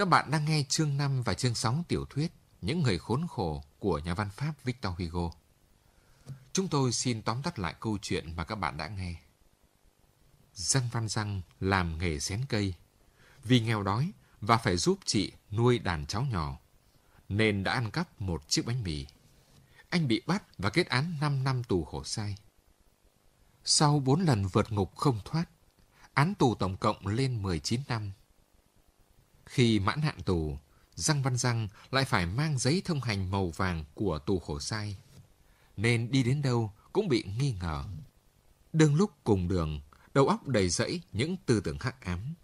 Các bạn đang nghe chương 5 và chương 6 tiểu thuyết Những người khốn khổ của nhà văn Pháp Victor Hugo. Chúng tôi xin tóm tắt lại câu chuyện mà các bạn đã nghe. Giang Văn Răng làm nghề xén cây. Vì nghèo đói và phải giúp chị nuôi đàn cháu nhỏ, nên đã ăn cắp một chiếc bánh mì. Anh bị bắt và kết án 5 năm tù khổ sai. Sau 4 lần vượt ngục không thoát, án tù tổng cộng lên 19 năm. Khi mãn hạn tù, Giang Văn Giang lại phải mang giấy thông hành màu vàng của tù khổ sai. Nên đi đến đâu cũng bị nghi ngờ. Đương lúc cùng đường, đầu óc đầy rẫy những tư tưởng hắc ám.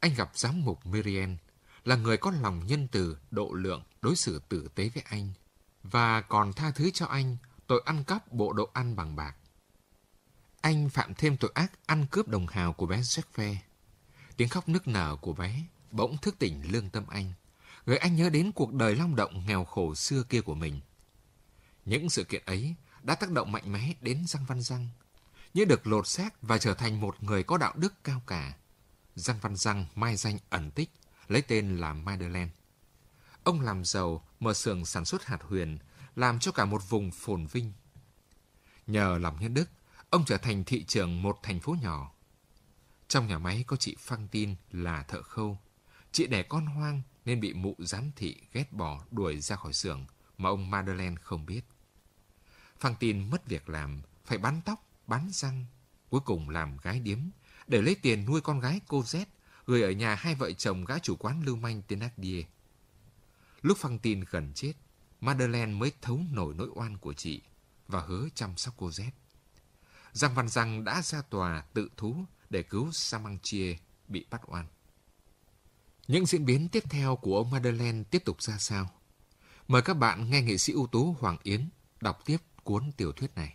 Anh gặp giám mục Miriam, là người có lòng nhân từ, độ lượng, đối xử tử tế với anh, và còn tha thứ cho anh tội ăn cắp bộ đồ ăn bằng bạc. Anh phạm thêm tội ác ăn cướp đồng hào của bé Jacques Tiếng khóc nức nở của bé bỗng thức tỉnh lương tâm anh, gợi anh nhớ đến cuộc đời long động nghèo khổ xưa kia của mình. Những sự kiện ấy đã tác động mạnh mẽ đến Giang Văn Giang, như được lột xác và trở thành một người có đạo đức cao cả. Giang Văn Giang mai danh ẩn tích, lấy tên là Madeleine. Ông làm giàu, mở xưởng sản xuất hạt huyền, làm cho cả một vùng phồn vinh. Nhờ lòng nhân đức, ông trở thành thị trưởng một thành phố nhỏ. Trong nhà máy có chị phan Tin là thợ khâu, Chị đẻ con hoang nên bị mụ giám thị ghét bỏ đuổi ra khỏi xưởng mà ông Madeleine không biết. Phang Tin mất việc làm, phải bán tóc, bán răng, cuối cùng làm gái điếm để lấy tiền nuôi con gái cô Z, gửi ở nhà hai vợ chồng gã chủ quán lưu manh tên Adier. Lúc Phang Tin gần chết, Madeleine mới thấu nổi nỗi oan của chị và hứa chăm sóc cô Z. Giang Văn Giang đã ra tòa tự thú để cứu Samanchie bị bắt oan. Những diễn biến tiếp theo của ông Madeleine tiếp tục ra sao? Mời các bạn nghe nghệ sĩ ưu tú Hoàng Yến đọc tiếp cuốn tiểu thuyết này.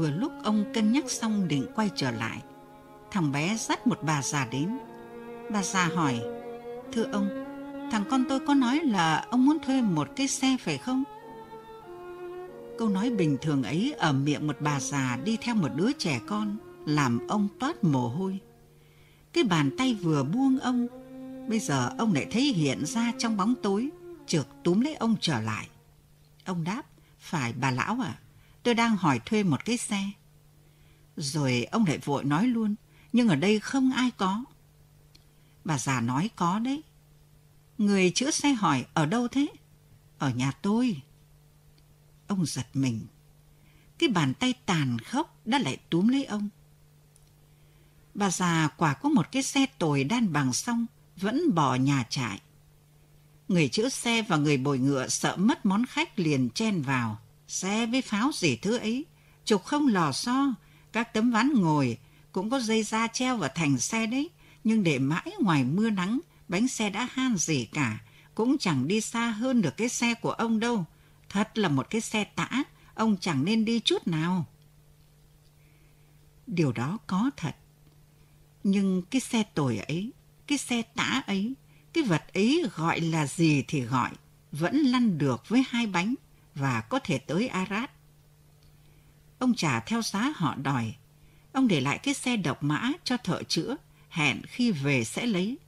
Vừa lúc ông cân nhắc xong định quay trở lại. Thằng bé dắt một bà già đến. Bà già hỏi, Thưa ông, thằng con tôi có nói là ông muốn thuê một cái xe phải không? Câu nói bình thường ấy ở miệng một bà già đi theo một đứa trẻ con làm ông toát mồ hôi. Cái bàn tay vừa buông ông, bây giờ ông lại thấy hiện ra trong bóng tối, trượt túm lấy ông trở lại. Ông đáp, phải bà lão à, tôi đang hỏi thuê một cái xe. Rồi ông lại vội nói luôn, nhưng ở đây không ai có. Bà già nói có đấy. Người chữa xe hỏi ở đâu thế? Ở nhà tôi. Ông giật mình. Cái bàn tay tàn khốc đã lại túm lấy ông. Bà già quả có một cái xe tồi đan bằng xong, vẫn bỏ nhà trại. Người chữa xe và người bồi ngựa sợ mất món khách liền chen vào. Xe với pháo gì thứ ấy, trục không lò xo, các tấm ván ngồi cũng có dây da treo vào thành xe đấy, nhưng để mãi ngoài mưa nắng, bánh xe đã han gì cả, cũng chẳng đi xa hơn được cái xe của ông đâu. Thật là một cái xe tã, ông chẳng nên đi chút nào. Điều đó có thật. Nhưng cái xe tồi ấy, cái xe tã ấy, cái vật ấy gọi là gì thì gọi, vẫn lăn được với hai bánh và có thể tới Arad. Ông trả theo giá họ đòi. Ông để lại cái xe độc mã cho thợ chữa, hẹn khi về sẽ lấy.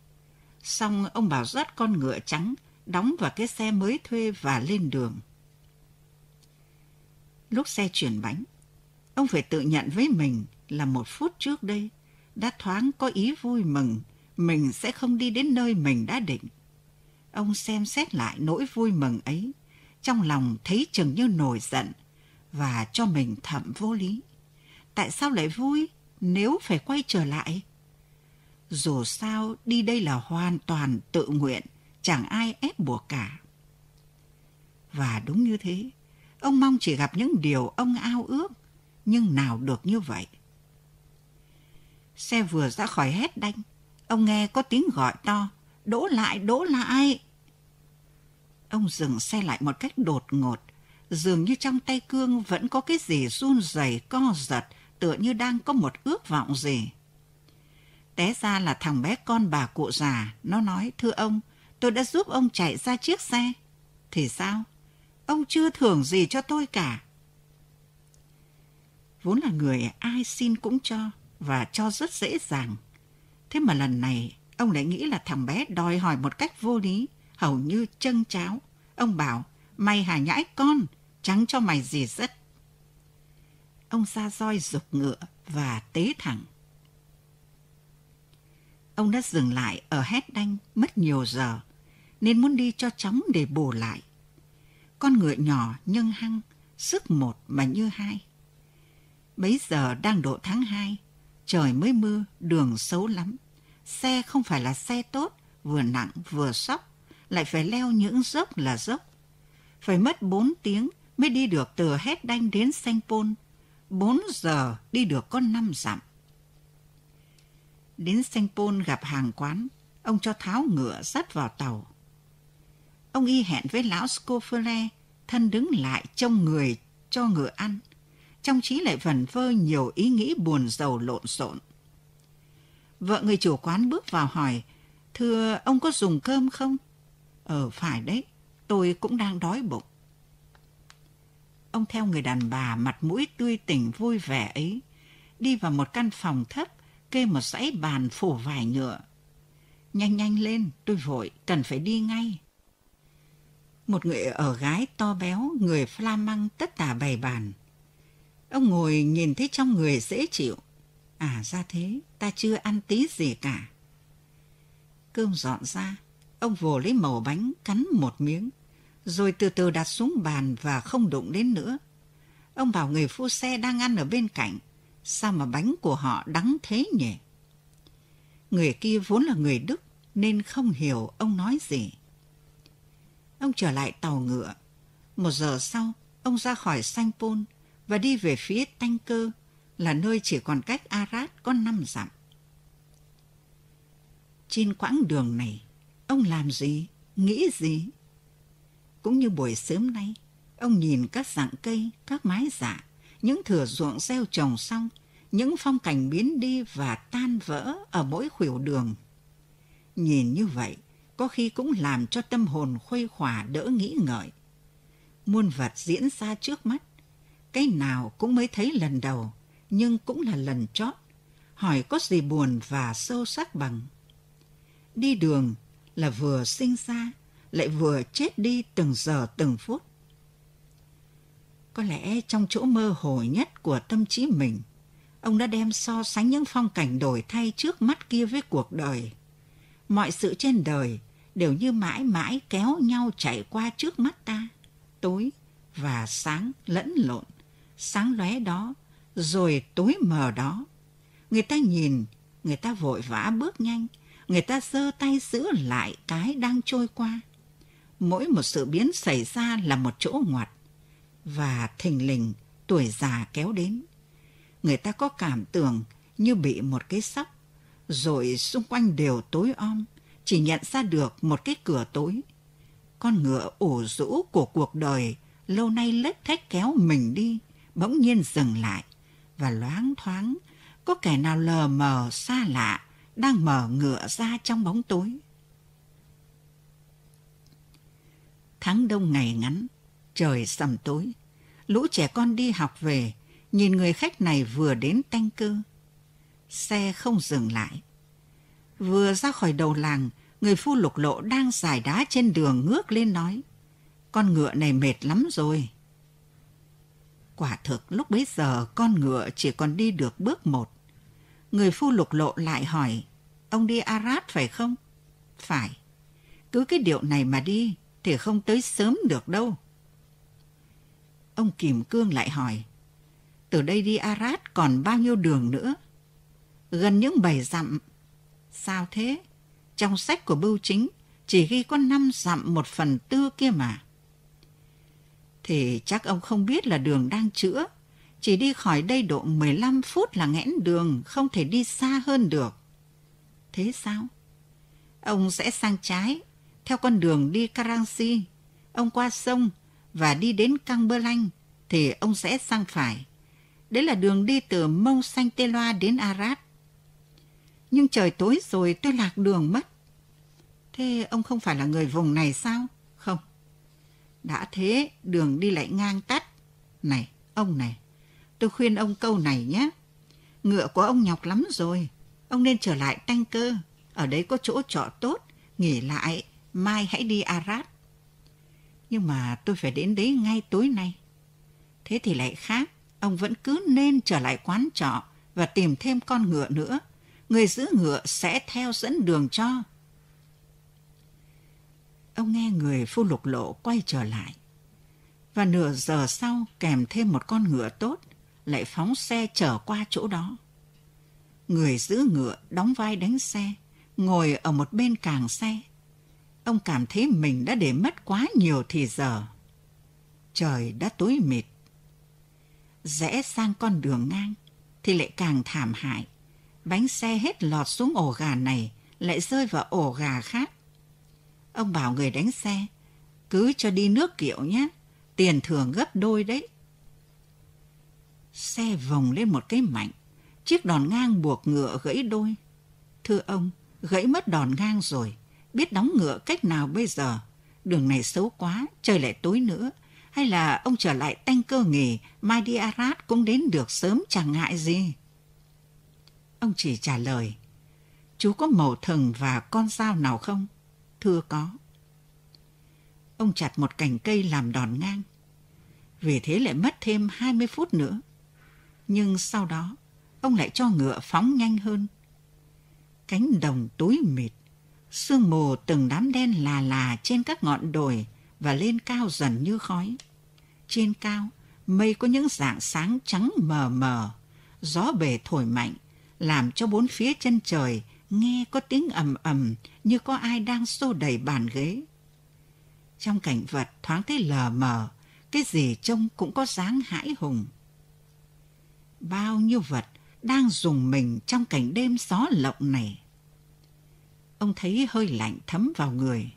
Xong ông bảo dắt con ngựa trắng, đóng vào cái xe mới thuê và lên đường. Lúc xe chuyển bánh, ông phải tự nhận với mình là một phút trước đây đã thoáng có ý vui mừng mình sẽ không đi đến nơi mình đã định. Ông xem xét lại nỗi vui mừng ấy, trong lòng thấy chừng như nổi giận và cho mình thẩm vô lý. Tại sao lại vui nếu phải quay trở lại? Dù sao đi đây là hoàn toàn tự nguyện, chẳng ai ép buộc cả. Và đúng như thế, ông mong chỉ gặp những điều ông ao ước, nhưng nào được như vậy. Xe vừa ra khỏi hết đanh, ông nghe có tiếng gọi to, đỗ lại, đỗ lại. Ông dừng xe lại một cách đột ngột, Dường như trong tay cương vẫn có cái gì run rẩy co giật, tựa như đang có một ước vọng gì. Té ra là thằng bé con bà cụ già, nó nói, thưa ông, tôi đã giúp ông chạy ra chiếc xe. Thì sao? Ông chưa thưởng gì cho tôi cả. Vốn là người ai xin cũng cho, và cho rất dễ dàng. Thế mà lần này, ông lại nghĩ là thằng bé đòi hỏi một cách vô lý, hầu như chân cháo. Ông bảo, mày hả nhãi con, chẳng cho mày gì rất. Ông ra roi dục ngựa và tế thẳng. Ông đã dừng lại ở hét đanh mất nhiều giờ, nên muốn đi cho chóng để bù lại. Con ngựa nhỏ nhưng hăng, sức một mà như hai. Bấy giờ đang độ tháng hai, trời mới mưa, đường xấu lắm. Xe không phải là xe tốt, vừa nặng vừa sóc, lại phải leo những dốc là dốc. Phải mất bốn tiếng mới đi được từ Hết Đanh đến Sanh Pôn. Bốn giờ đi được có năm dặm. Đến Sanh Pôn gặp hàng quán, ông cho tháo ngựa dắt vào tàu. Ông y hẹn với lão Scofele, thân đứng lại trông người cho ngựa ăn trong trí lại vẩn vơ nhiều ý nghĩ buồn giàu lộn xộn. Vợ người chủ quán bước vào hỏi, thưa ông có dùng cơm không? Ờ phải đấy, tôi cũng đang đói bụng. Ông theo người đàn bà mặt mũi tươi tỉnh vui vẻ ấy, đi vào một căn phòng thấp, kê một dãy bàn phủ vải nhựa. Nhanh nhanh lên, tôi vội, cần phải đi ngay. Một người ở gái to béo, người Flamăng tất tả bày bàn. Ông ngồi nhìn thấy trong người dễ chịu. À ra thế, ta chưa ăn tí gì cả. Cơm dọn ra, ông vồ lấy màu bánh cắn một miếng, rồi từ từ đặt xuống bàn và không đụng đến nữa. Ông bảo người phu xe đang ăn ở bên cạnh, sao mà bánh của họ đắng thế nhỉ? Người kia vốn là người Đức nên không hiểu ông nói gì. Ông trở lại tàu ngựa. Một giờ sau, ông ra khỏi Sanh Pôn và đi về phía Tanh Cơ là nơi chỉ còn cách Arad có năm dặm. Trên quãng đường này, làm gì, nghĩ gì? Cũng như buổi sớm nay, ông nhìn các dạng cây, các mái giả những thửa ruộng gieo trồng xong, những phong cảnh biến đi và tan vỡ ở mỗi khuỷu đường. Nhìn như vậy, có khi cũng làm cho tâm hồn khuây khỏa đỡ nghĩ ngợi. Muôn vật diễn ra trước mắt, cái nào cũng mới thấy lần đầu, nhưng cũng là lần chót. Hỏi có gì buồn và sâu sắc bằng. Đi đường là vừa sinh ra, lại vừa chết đi từng giờ từng phút. Có lẽ trong chỗ mơ hồ nhất của tâm trí mình, ông đã đem so sánh những phong cảnh đổi thay trước mắt kia với cuộc đời. Mọi sự trên đời đều như mãi mãi kéo nhau chạy qua trước mắt ta, tối và sáng lẫn lộn sáng lóe đó, rồi tối mờ đó. Người ta nhìn, người ta vội vã bước nhanh, người ta giơ tay giữ lại cái đang trôi qua. Mỗi một sự biến xảy ra là một chỗ ngoặt, và thình lình tuổi già kéo đến. Người ta có cảm tưởng như bị một cái sóc, rồi xung quanh đều tối om, chỉ nhận ra được một cái cửa tối. Con ngựa ổ rũ của cuộc đời lâu nay lết thách kéo mình đi, bỗng nhiên dừng lại và loáng thoáng có kẻ nào lờ mờ xa lạ đang mở ngựa ra trong bóng tối. Tháng đông ngày ngắn, trời sầm tối, lũ trẻ con đi học về, nhìn người khách này vừa đến tanh cư, Xe không dừng lại. Vừa ra khỏi đầu làng, người phu lục lộ đang giải đá trên đường ngước lên nói. Con ngựa này mệt lắm rồi. Quả thực lúc bấy giờ con ngựa chỉ còn đi được bước một. Người phu lục lộ lại hỏi, ông đi Arad phải không? Phải. Cứ cái điệu này mà đi thì không tới sớm được đâu. Ông Kìm Cương lại hỏi, từ đây đi Arad còn bao nhiêu đường nữa? Gần những bảy dặm. Sao thế? Trong sách của bưu chính chỉ ghi có năm dặm một phần tư kia mà thì chắc ông không biết là đường đang chữa. Chỉ đi khỏi đây độ 15 phút là nghẽn đường, không thể đi xa hơn được. Thế sao? Ông sẽ sang trái, theo con đường đi Karangsi. Ông qua sông và đi đến Căng Bơ Lanh thì ông sẽ sang phải. Đấy là đường đi từ Mông Xanh Tê Loa đến Arad. Nhưng trời tối rồi tôi lạc đường mất. Thế ông không phải là người vùng này sao? Không. Đã thế, đường đi lại ngang tắt. Này, ông này, tôi khuyên ông câu này nhé. Ngựa của ông nhọc lắm rồi. Ông nên trở lại tanh cơ. Ở đấy có chỗ trọ tốt. Nghỉ lại, mai hãy đi Arad. Nhưng mà tôi phải đến đấy ngay tối nay. Thế thì lại khác. Ông vẫn cứ nên trở lại quán trọ và tìm thêm con ngựa nữa. Người giữ ngựa sẽ theo dẫn đường cho. Ông nghe người phu lục lộ quay trở lại. Và nửa giờ sau kèm thêm một con ngựa tốt, lại phóng xe trở qua chỗ đó. Người giữ ngựa đóng vai đánh xe, ngồi ở một bên càng xe. Ông cảm thấy mình đã để mất quá nhiều thì giờ. Trời đã tối mịt. Rẽ sang con đường ngang thì lại càng thảm hại. Bánh xe hết lọt xuống ổ gà này lại rơi vào ổ gà khác. Ông bảo người đánh xe, cứ cho đi nước kiệu nhé, tiền thưởng gấp đôi đấy. Xe vòng lên một cái mạnh, chiếc đòn ngang buộc ngựa gãy đôi. Thưa ông, gãy mất đòn ngang rồi, biết đóng ngựa cách nào bây giờ? Đường này xấu quá, trời lại tối nữa. Hay là ông trở lại tanh cơ nghề, mai đi Arad cũng đến được sớm chẳng ngại gì. Ông chỉ trả lời, chú có màu thừng và con dao nào không? Thưa có. Ông chặt một cành cây làm đòn ngang. Vì thế lại mất thêm 20 phút nữa. Nhưng sau đó, ông lại cho ngựa phóng nhanh hơn. Cánh đồng tối mịt, sương mù từng đám đen là là trên các ngọn đồi và lên cao dần như khói. Trên cao, mây có những dạng sáng trắng mờ mờ, gió bể thổi mạnh, làm cho bốn phía chân trời nghe có tiếng ầm ầm như có ai đang xô đẩy bàn ghế. Trong cảnh vật thoáng thấy lờ mờ, cái gì trông cũng có dáng hãi hùng. Bao nhiêu vật đang dùng mình trong cảnh đêm gió lộng này. Ông thấy hơi lạnh thấm vào người.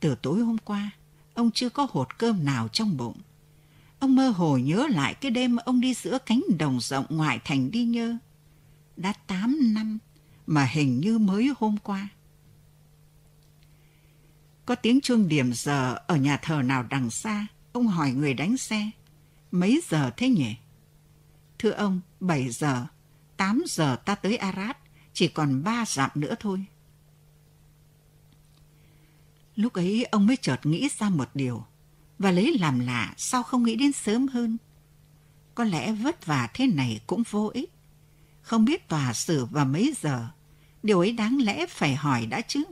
Từ tối hôm qua, ông chưa có hột cơm nào trong bụng. Ông mơ hồ nhớ lại cái đêm ông đi giữa cánh đồng rộng ngoại thành đi nhơ. Đã tám năm mà hình như mới hôm qua. Có tiếng chuông điểm giờ ở nhà thờ nào đằng xa, ông hỏi người đánh xe. Mấy giờ thế nhỉ? Thưa ông, 7 giờ, 8 giờ ta tới Arad, chỉ còn 3 dặm nữa thôi. Lúc ấy ông mới chợt nghĩ ra một điều, và lấy làm lạ sao không nghĩ đến sớm hơn. Có lẽ vất vả thế này cũng vô ích. Không biết tòa xử vào mấy giờ, điều ấy đáng lẽ phải hỏi đã chứ.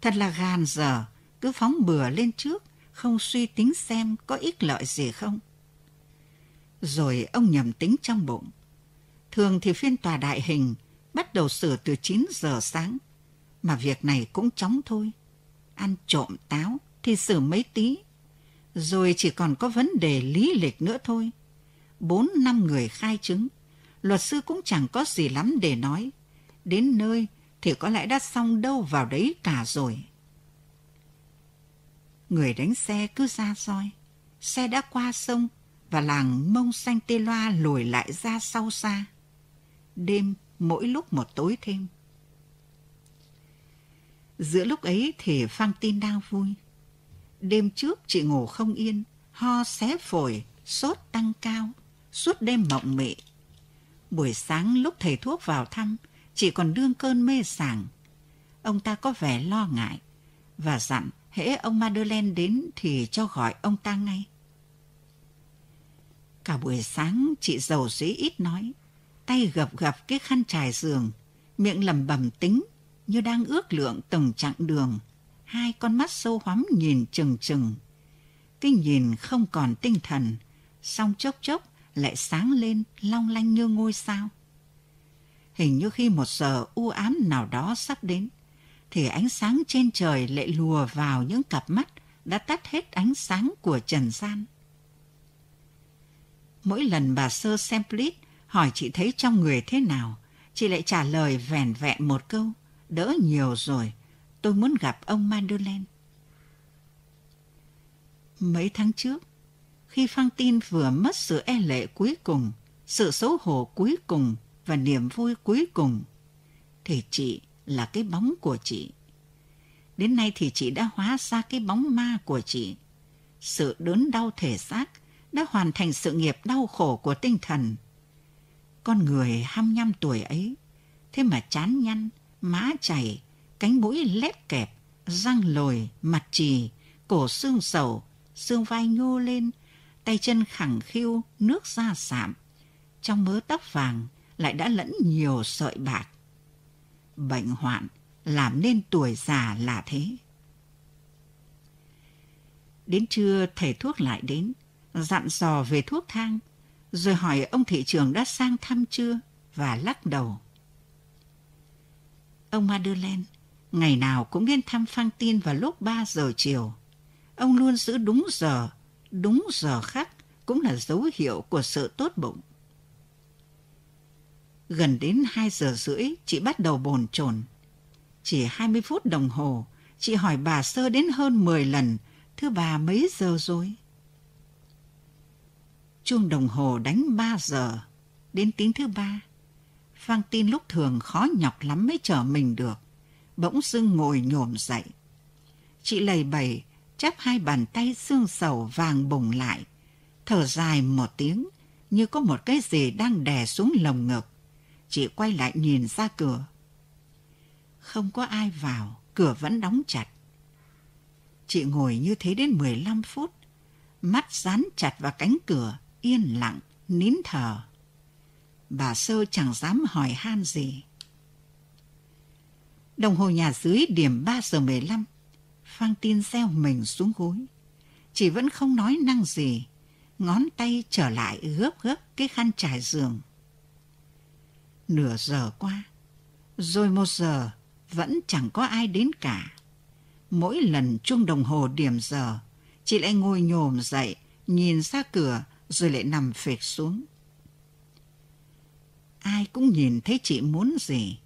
Thật là gàn giờ, cứ phóng bừa lên trước, không suy tính xem có ích lợi gì không. Rồi ông nhầm tính trong bụng. Thường thì phiên tòa đại hình bắt đầu xử từ 9 giờ sáng, mà việc này cũng chóng thôi. Ăn trộm táo thì xử mấy tí, rồi chỉ còn có vấn đề lý lịch nữa thôi. Bốn năm người khai chứng, luật sư cũng chẳng có gì lắm để nói. Đến nơi thì có lẽ đã xong đâu vào đấy cả rồi. Người đánh xe cứ ra soi. Xe đã qua sông và làng mông xanh tê loa lùi lại ra sau xa. Đêm mỗi lúc một tối thêm. Giữa lúc ấy thì Phan Tin đang vui. Đêm trước chị ngủ không yên, ho xé phổi, sốt tăng cao, suốt đêm mộng mị. Buổi sáng lúc thầy thuốc vào thăm, chị còn đương cơn mê sảng. Ông ta có vẻ lo ngại và dặn hễ ông Madeleine đến thì cho gọi ông ta ngay. Cả buổi sáng chị giàu dĩ ít nói, tay gập gập cái khăn trải giường, miệng lầm bầm tính như đang ước lượng từng chặng đường. Hai con mắt sâu hoắm nhìn chừng chừng. Cái nhìn không còn tinh thần, song chốc chốc lại sáng lên long lanh như ngôi sao. Hình như khi một giờ u ám nào đó sắp đến, thì ánh sáng trên trời lại lùa vào những cặp mắt đã tắt hết ánh sáng của trần gian. Mỗi lần bà sơ Semplit hỏi chị thấy trong người thế nào, chị lại trả lời vẻn vẹn một câu, đỡ nhiều rồi, tôi muốn gặp ông Madeleine. Mấy tháng trước, khi Phan Tin vừa mất sự e lệ cuối cùng, sự xấu hổ cuối cùng và niềm vui cuối cùng, thì chị là cái bóng của chị. Đến nay thì chị đã hóa ra cái bóng ma của chị. Sự đớn đau thể xác đã hoàn thành sự nghiệp đau khổ của tinh thần. Con người 25 tuổi ấy, thế mà chán nhăn, má chảy, cánh mũi lép kẹp, răng lồi, mặt trì, cổ xương sầu, xương vai nhô lên, tay chân khẳng khiu, nước da sạm. Trong mớ tóc vàng lại đã lẫn nhiều sợi bạc. Bệnh hoạn làm nên tuổi già là thế. Đến trưa thầy thuốc lại đến, dặn dò về thuốc thang, rồi hỏi ông thị trường đã sang thăm chưa và lắc đầu. Ông Madeleine ngày nào cũng đến thăm Phang Tin vào lúc 3 giờ chiều. Ông luôn giữ đúng giờ, đúng giờ khắc cũng là dấu hiệu của sự tốt bụng. Gần đến 2 giờ rưỡi, chị bắt đầu bồn chồn. Chỉ 20 phút đồng hồ, chị hỏi bà Sơ đến hơn 10 lần, thưa bà mấy giờ rồi? Chuông đồng hồ đánh 3 giờ, đến tiếng thứ ba. Phan tin lúc thường khó nhọc lắm mới trở mình được, bỗng dưng ngồi nhổm dậy. Chị lầy bầy, chắp hai bàn tay xương sầu vàng bùng lại, thở dài một tiếng như có một cái gì đang đè xuống lồng ngực. Chị quay lại nhìn ra cửa. Không có ai vào, cửa vẫn đóng chặt. Chị ngồi như thế đến 15 phút, mắt dán chặt vào cánh cửa, yên lặng, nín thở. Bà Sơ chẳng dám hỏi han gì. Đồng hồ nhà dưới điểm 3 giờ 15. Phan tin gieo mình xuống gối. Chị vẫn không nói năng gì. Ngón tay trở lại gấp gấp cái khăn trải giường. Nửa giờ qua. Rồi một giờ vẫn chẳng có ai đến cả. Mỗi lần chuông đồng hồ điểm giờ, chị lại ngồi nhồm dậy, nhìn ra cửa rồi lại nằm phệt xuống. Ai cũng nhìn thấy chị muốn gì,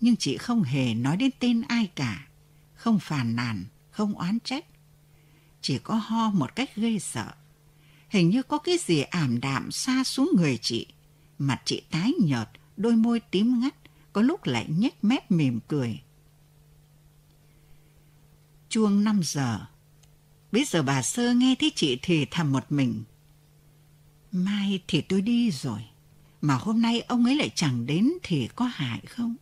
nhưng chị không hề nói đến tên ai cả, không phàn nàn, không oán trách. Chỉ có ho một cách gây sợ. Hình như có cái gì ảm đạm xa xuống người chị. Mặt chị tái nhợt, đôi môi tím ngắt, có lúc lại nhếch mép mỉm cười. Chuông 5 giờ. Bây giờ bà Sơ nghe thấy chị thì thầm một mình. Mai thì tôi đi rồi, mà hôm nay ông ấy lại chẳng đến thì có hại không?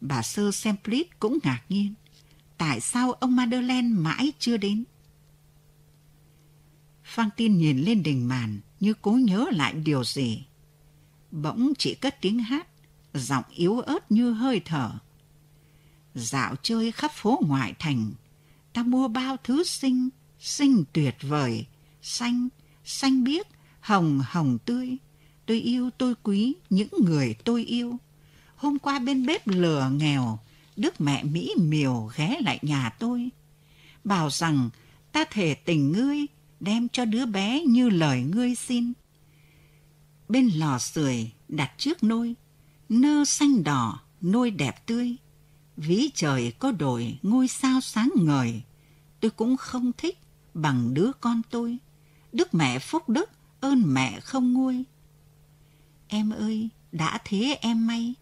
Bà Sơ Semplit cũng ngạc nhiên. Tại sao ông Madeleine mãi chưa đến? Phan Tin nhìn lên đình màn như cố nhớ lại điều gì. Bỗng chỉ cất tiếng hát, giọng yếu ớt như hơi thở. Dạo chơi khắp phố ngoại thành, ta mua bao thứ xinh, xinh tuyệt vời, xanh, xanh biếc, hồng hồng tươi. Tôi yêu tôi quý những người tôi yêu. Hôm qua bên bếp lửa nghèo, Đức mẹ Mỹ miều ghé lại nhà tôi. Bảo rằng ta thể tình ngươi đem cho đứa bé như lời ngươi xin. Bên lò sưởi đặt trước nôi, nơ xanh đỏ, nôi đẹp tươi. Ví trời có đổi ngôi sao sáng ngời, tôi cũng không thích bằng đứa con tôi. Đức mẹ phúc đức, ơn mẹ không nguôi. Em ơi, đã thế em may,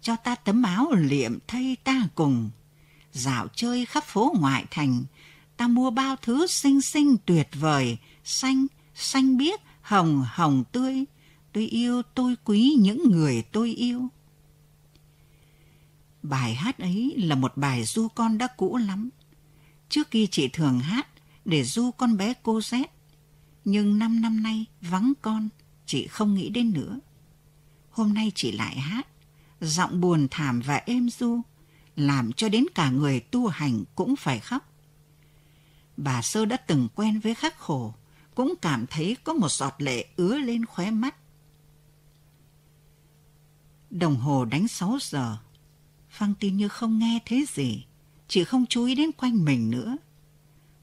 cho ta tấm áo liệm thay ta cùng. Dạo chơi khắp phố ngoại thành, ta mua bao thứ xinh xinh tuyệt vời, xanh, xanh biếc, hồng, hồng tươi. Tôi yêu, tôi quý những người tôi yêu. Bài hát ấy là một bài du con đã cũ lắm. Trước kia chị thường hát để du con bé cô Z. Nhưng năm năm nay vắng con, chị không nghĩ đến nữa. Hôm nay chị lại hát, giọng buồn thảm và êm du, làm cho đến cả người tu hành cũng phải khóc. Bà Sơ đã từng quen với khắc khổ, cũng cảm thấy có một giọt lệ ứa lên khóe mắt. Đồng hồ đánh 6 giờ. phăng tin như không nghe thấy gì, chị không chú ý đến quanh mình nữa.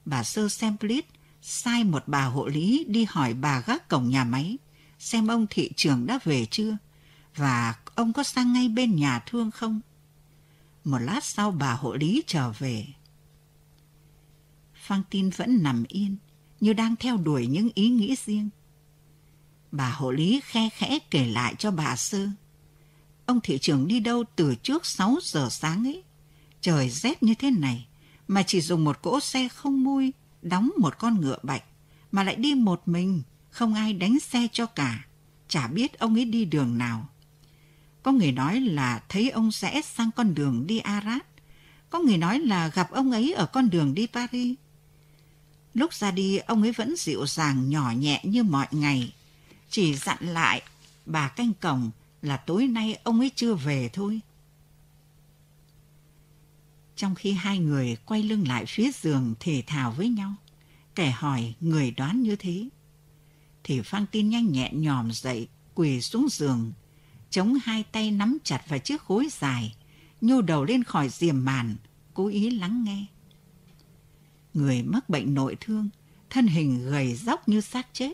Bà Sơ xem Semplit sai một bà hộ lý đi hỏi bà gác cổng nhà máy xem ông thị trưởng đã về chưa và ông có sang ngay bên nhà thương không. Một lát sau bà hộ lý trở về. Phan Tin vẫn nằm yên, như đang theo đuổi những ý nghĩ riêng. Bà hộ lý khe khẽ kể lại cho bà Sơ. Ông thị trưởng đi đâu từ trước 6 giờ sáng ấy. Trời rét như thế này, mà chỉ dùng một cỗ xe không mui, đóng một con ngựa bạch, mà lại đi một mình, không ai đánh xe cho cả. Chả biết ông ấy đi đường nào. Có người nói là thấy ông rẽ sang con đường đi Arad. Có người nói là gặp ông ấy ở con đường đi Paris. Lúc ra đi, ông ấy vẫn dịu dàng nhỏ nhẹ như mọi ngày. Chỉ dặn lại bà canh cổng là tối nay ông ấy chưa về thôi. Trong khi hai người quay lưng lại phía giường thể thào với nhau, kẻ hỏi người đoán như thế. Thì Phan Tin nhanh nhẹn nhòm dậy, quỳ xuống giường, chống hai tay nắm chặt vào chiếc gối dài, nhô đầu lên khỏi diềm màn, cố ý lắng nghe. Người mắc bệnh nội thương, thân hình gầy dóc như xác chết,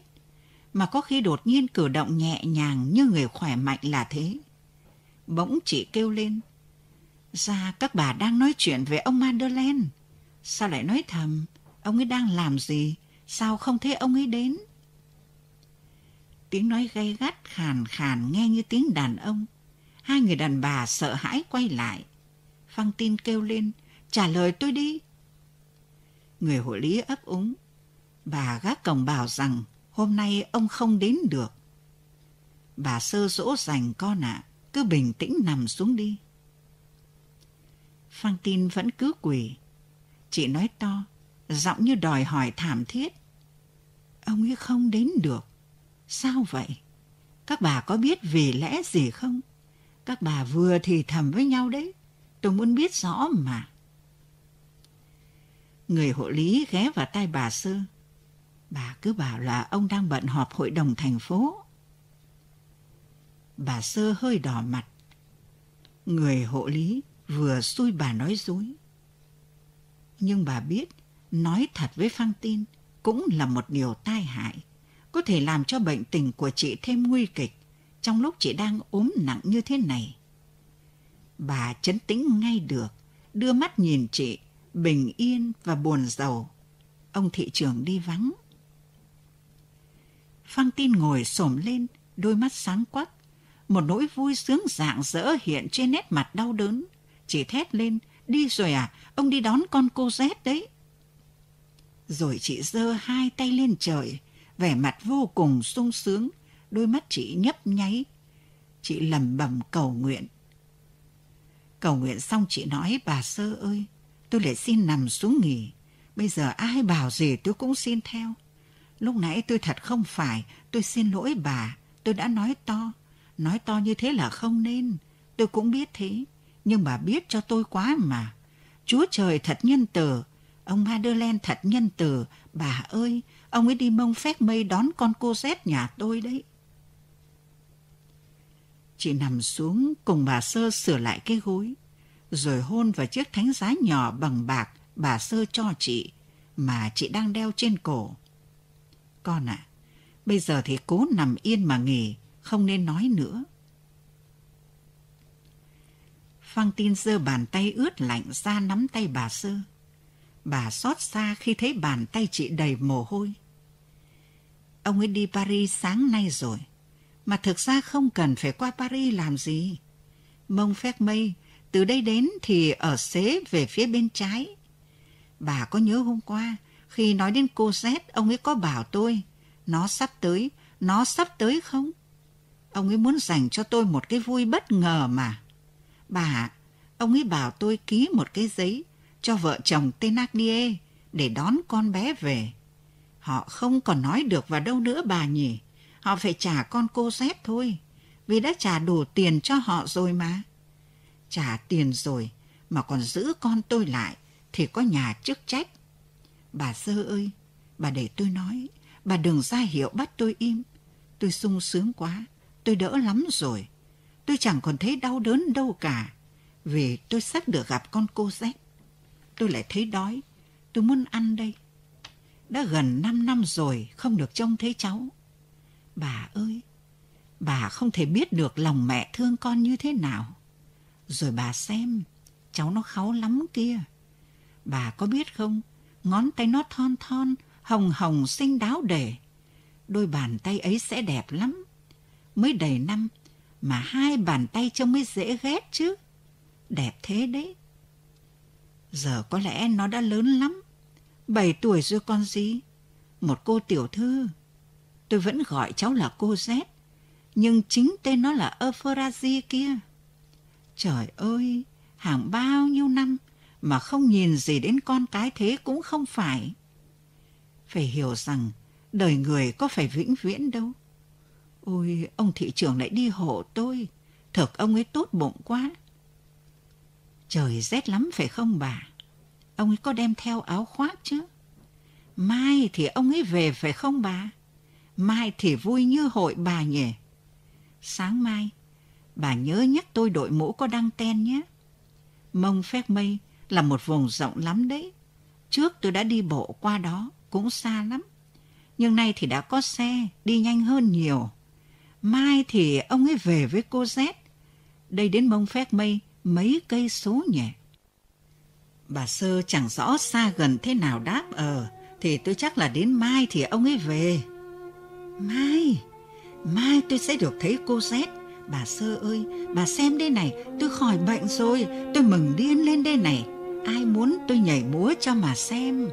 mà có khi đột nhiên cử động nhẹ nhàng như người khỏe mạnh là thế. Bỗng chị kêu lên, ra các bà đang nói chuyện về ông Madeleine. Sao lại nói thầm, ông ấy đang làm gì, sao không thấy ông ấy đến? Tiếng nói gay gắt khàn khàn nghe như tiếng đàn ông. Hai người đàn bà sợ hãi quay lại. Phăng tin kêu lên, trả lời tôi đi. Người hộ lý ấp úng. Bà gác cổng bảo rằng hôm nay ông không đến được. Bà sơ dỗ dành con ạ, à, cứ bình tĩnh nằm xuống đi. Phan tin vẫn cứ quỳ. Chị nói to, giọng như đòi hỏi thảm thiết. Ông ấy không đến được. Sao vậy? Các bà có biết vì lẽ gì không? Các bà vừa thì thầm với nhau đấy. Tôi muốn biết rõ mà. Người hộ lý ghé vào tai bà Sơ. Bà cứ bảo là ông đang bận họp hội đồng thành phố. Bà Sơ hơi đỏ mặt. Người hộ lý vừa xui bà nói dối. Nhưng bà biết nói thật với Phan Tin cũng là một điều tai hại, có thể làm cho bệnh tình của chị thêm nguy kịch trong lúc chị đang ốm nặng như thế này. Bà chấn tĩnh ngay được, đưa mắt nhìn chị, bình yên và buồn giàu. Ông thị trưởng đi vắng. Phan Tin ngồi xổm lên, đôi mắt sáng quắc. Một nỗi vui sướng rạng rỡ hiện trên nét mặt đau đớn. Chỉ thét lên, đi rồi à, ông đi đón con cô Z đấy. Rồi chị giơ hai tay lên trời, vẻ mặt vô cùng sung sướng, đôi mắt chị nhấp nháy. Chị lầm bầm cầu nguyện. Cầu nguyện xong chị nói, bà Sơ ơi, tôi lại xin nằm xuống nghỉ. Bây giờ ai bảo gì tôi cũng xin theo. Lúc nãy tôi thật không phải, tôi xin lỗi bà, tôi đã nói to. Nói to như thế là không nên, tôi cũng biết thế. Nhưng bà biết cho tôi quá mà. Chúa trời thật nhân từ, ông Madeleine thật nhân từ. Bà ơi, ông ấy đi mông phép mây đón con cô Z nhà tôi đấy. Chị nằm xuống cùng bà Sơ sửa lại cái gối, rồi hôn vào chiếc thánh giá nhỏ bằng bạc bà Sơ cho chị, mà chị đang đeo trên cổ. Con ạ, à, bây giờ thì cố nằm yên mà nghỉ, không nên nói nữa. Phăng tin giơ bàn tay ướt lạnh ra nắm tay bà Sơ. Bà xót xa khi thấy bàn tay chị đầy mồ hôi. Ông ấy đi Paris sáng nay rồi, mà thực ra không cần phải qua Paris làm gì. Mông phép mây, từ đây đến thì ở xế về phía bên trái. Bà có nhớ hôm qua, khi nói đến cô Z, ông ấy có bảo tôi, nó sắp tới, nó sắp tới không? Ông ấy muốn dành cho tôi một cái vui bất ngờ mà. Bà, ông ấy bảo tôi ký một cái giấy cho vợ chồng Thénardier để đón con bé về. Họ không còn nói được vào đâu nữa bà nhỉ. Họ phải trả con cô dép thôi, vì đã trả đủ tiền cho họ rồi mà. Trả tiền rồi mà còn giữ con tôi lại thì có nhà chức trách. Bà Sơ ơi, bà để tôi nói, bà đừng ra hiệu bắt tôi im. Tôi sung sướng quá, tôi đỡ lắm rồi tôi chẳng còn thấy đau đớn đâu cả, vì tôi sắp được gặp con cô Z. Tôi lại thấy đói, tôi muốn ăn đây. Đã gần 5 năm rồi không được trông thấy cháu. Bà ơi, bà không thể biết được lòng mẹ thương con như thế nào. Rồi bà xem, cháu nó kháu lắm kia. Bà có biết không, Ngón tay nó thon thon, hồng hồng xinh đáo để. Đôi bàn tay ấy sẽ đẹp lắm. Mới đầy năm mà hai bàn tay trông mới dễ ghét chứ. Đẹp thế đấy. Giờ có lẽ nó đã lớn lắm. Bảy tuổi rồi con gì. Một cô tiểu thư. Tôi vẫn gọi cháu là cô Z. Nhưng chính tên nó là Euphrasia kia. Trời ơi, hàng bao nhiêu năm mà không nhìn gì đến con cái thế cũng không phải. Phải hiểu rằng đời người có phải vĩnh viễn đâu. Ôi, ông thị trưởng lại đi hộ tôi. thật ông ấy tốt bụng quá. Trời rét lắm phải không bà? Ông ấy có đem theo áo khoác chứ? Mai thì ông ấy về phải không bà? Mai thì vui như hội bà nhỉ? Sáng mai, bà nhớ nhắc tôi đội mũ có đăng ten nhé. Mông phép mây là một vùng rộng lắm đấy. Trước tôi đã đi bộ qua đó, cũng xa lắm. Nhưng nay thì đã có xe, đi nhanh hơn nhiều. Mai thì ông ấy về với cô Z. Đây đến mông phép mây mấy cây số nhỉ? Bà Sơ chẳng rõ xa gần thế nào đáp ờ, thì tôi chắc là đến mai thì ông ấy về. Mai, mai tôi sẽ được thấy cô Z. Bà Sơ ơi, bà xem đây này, tôi khỏi bệnh rồi, tôi mừng điên lên đây này. Ai muốn tôi nhảy múa cho mà xem.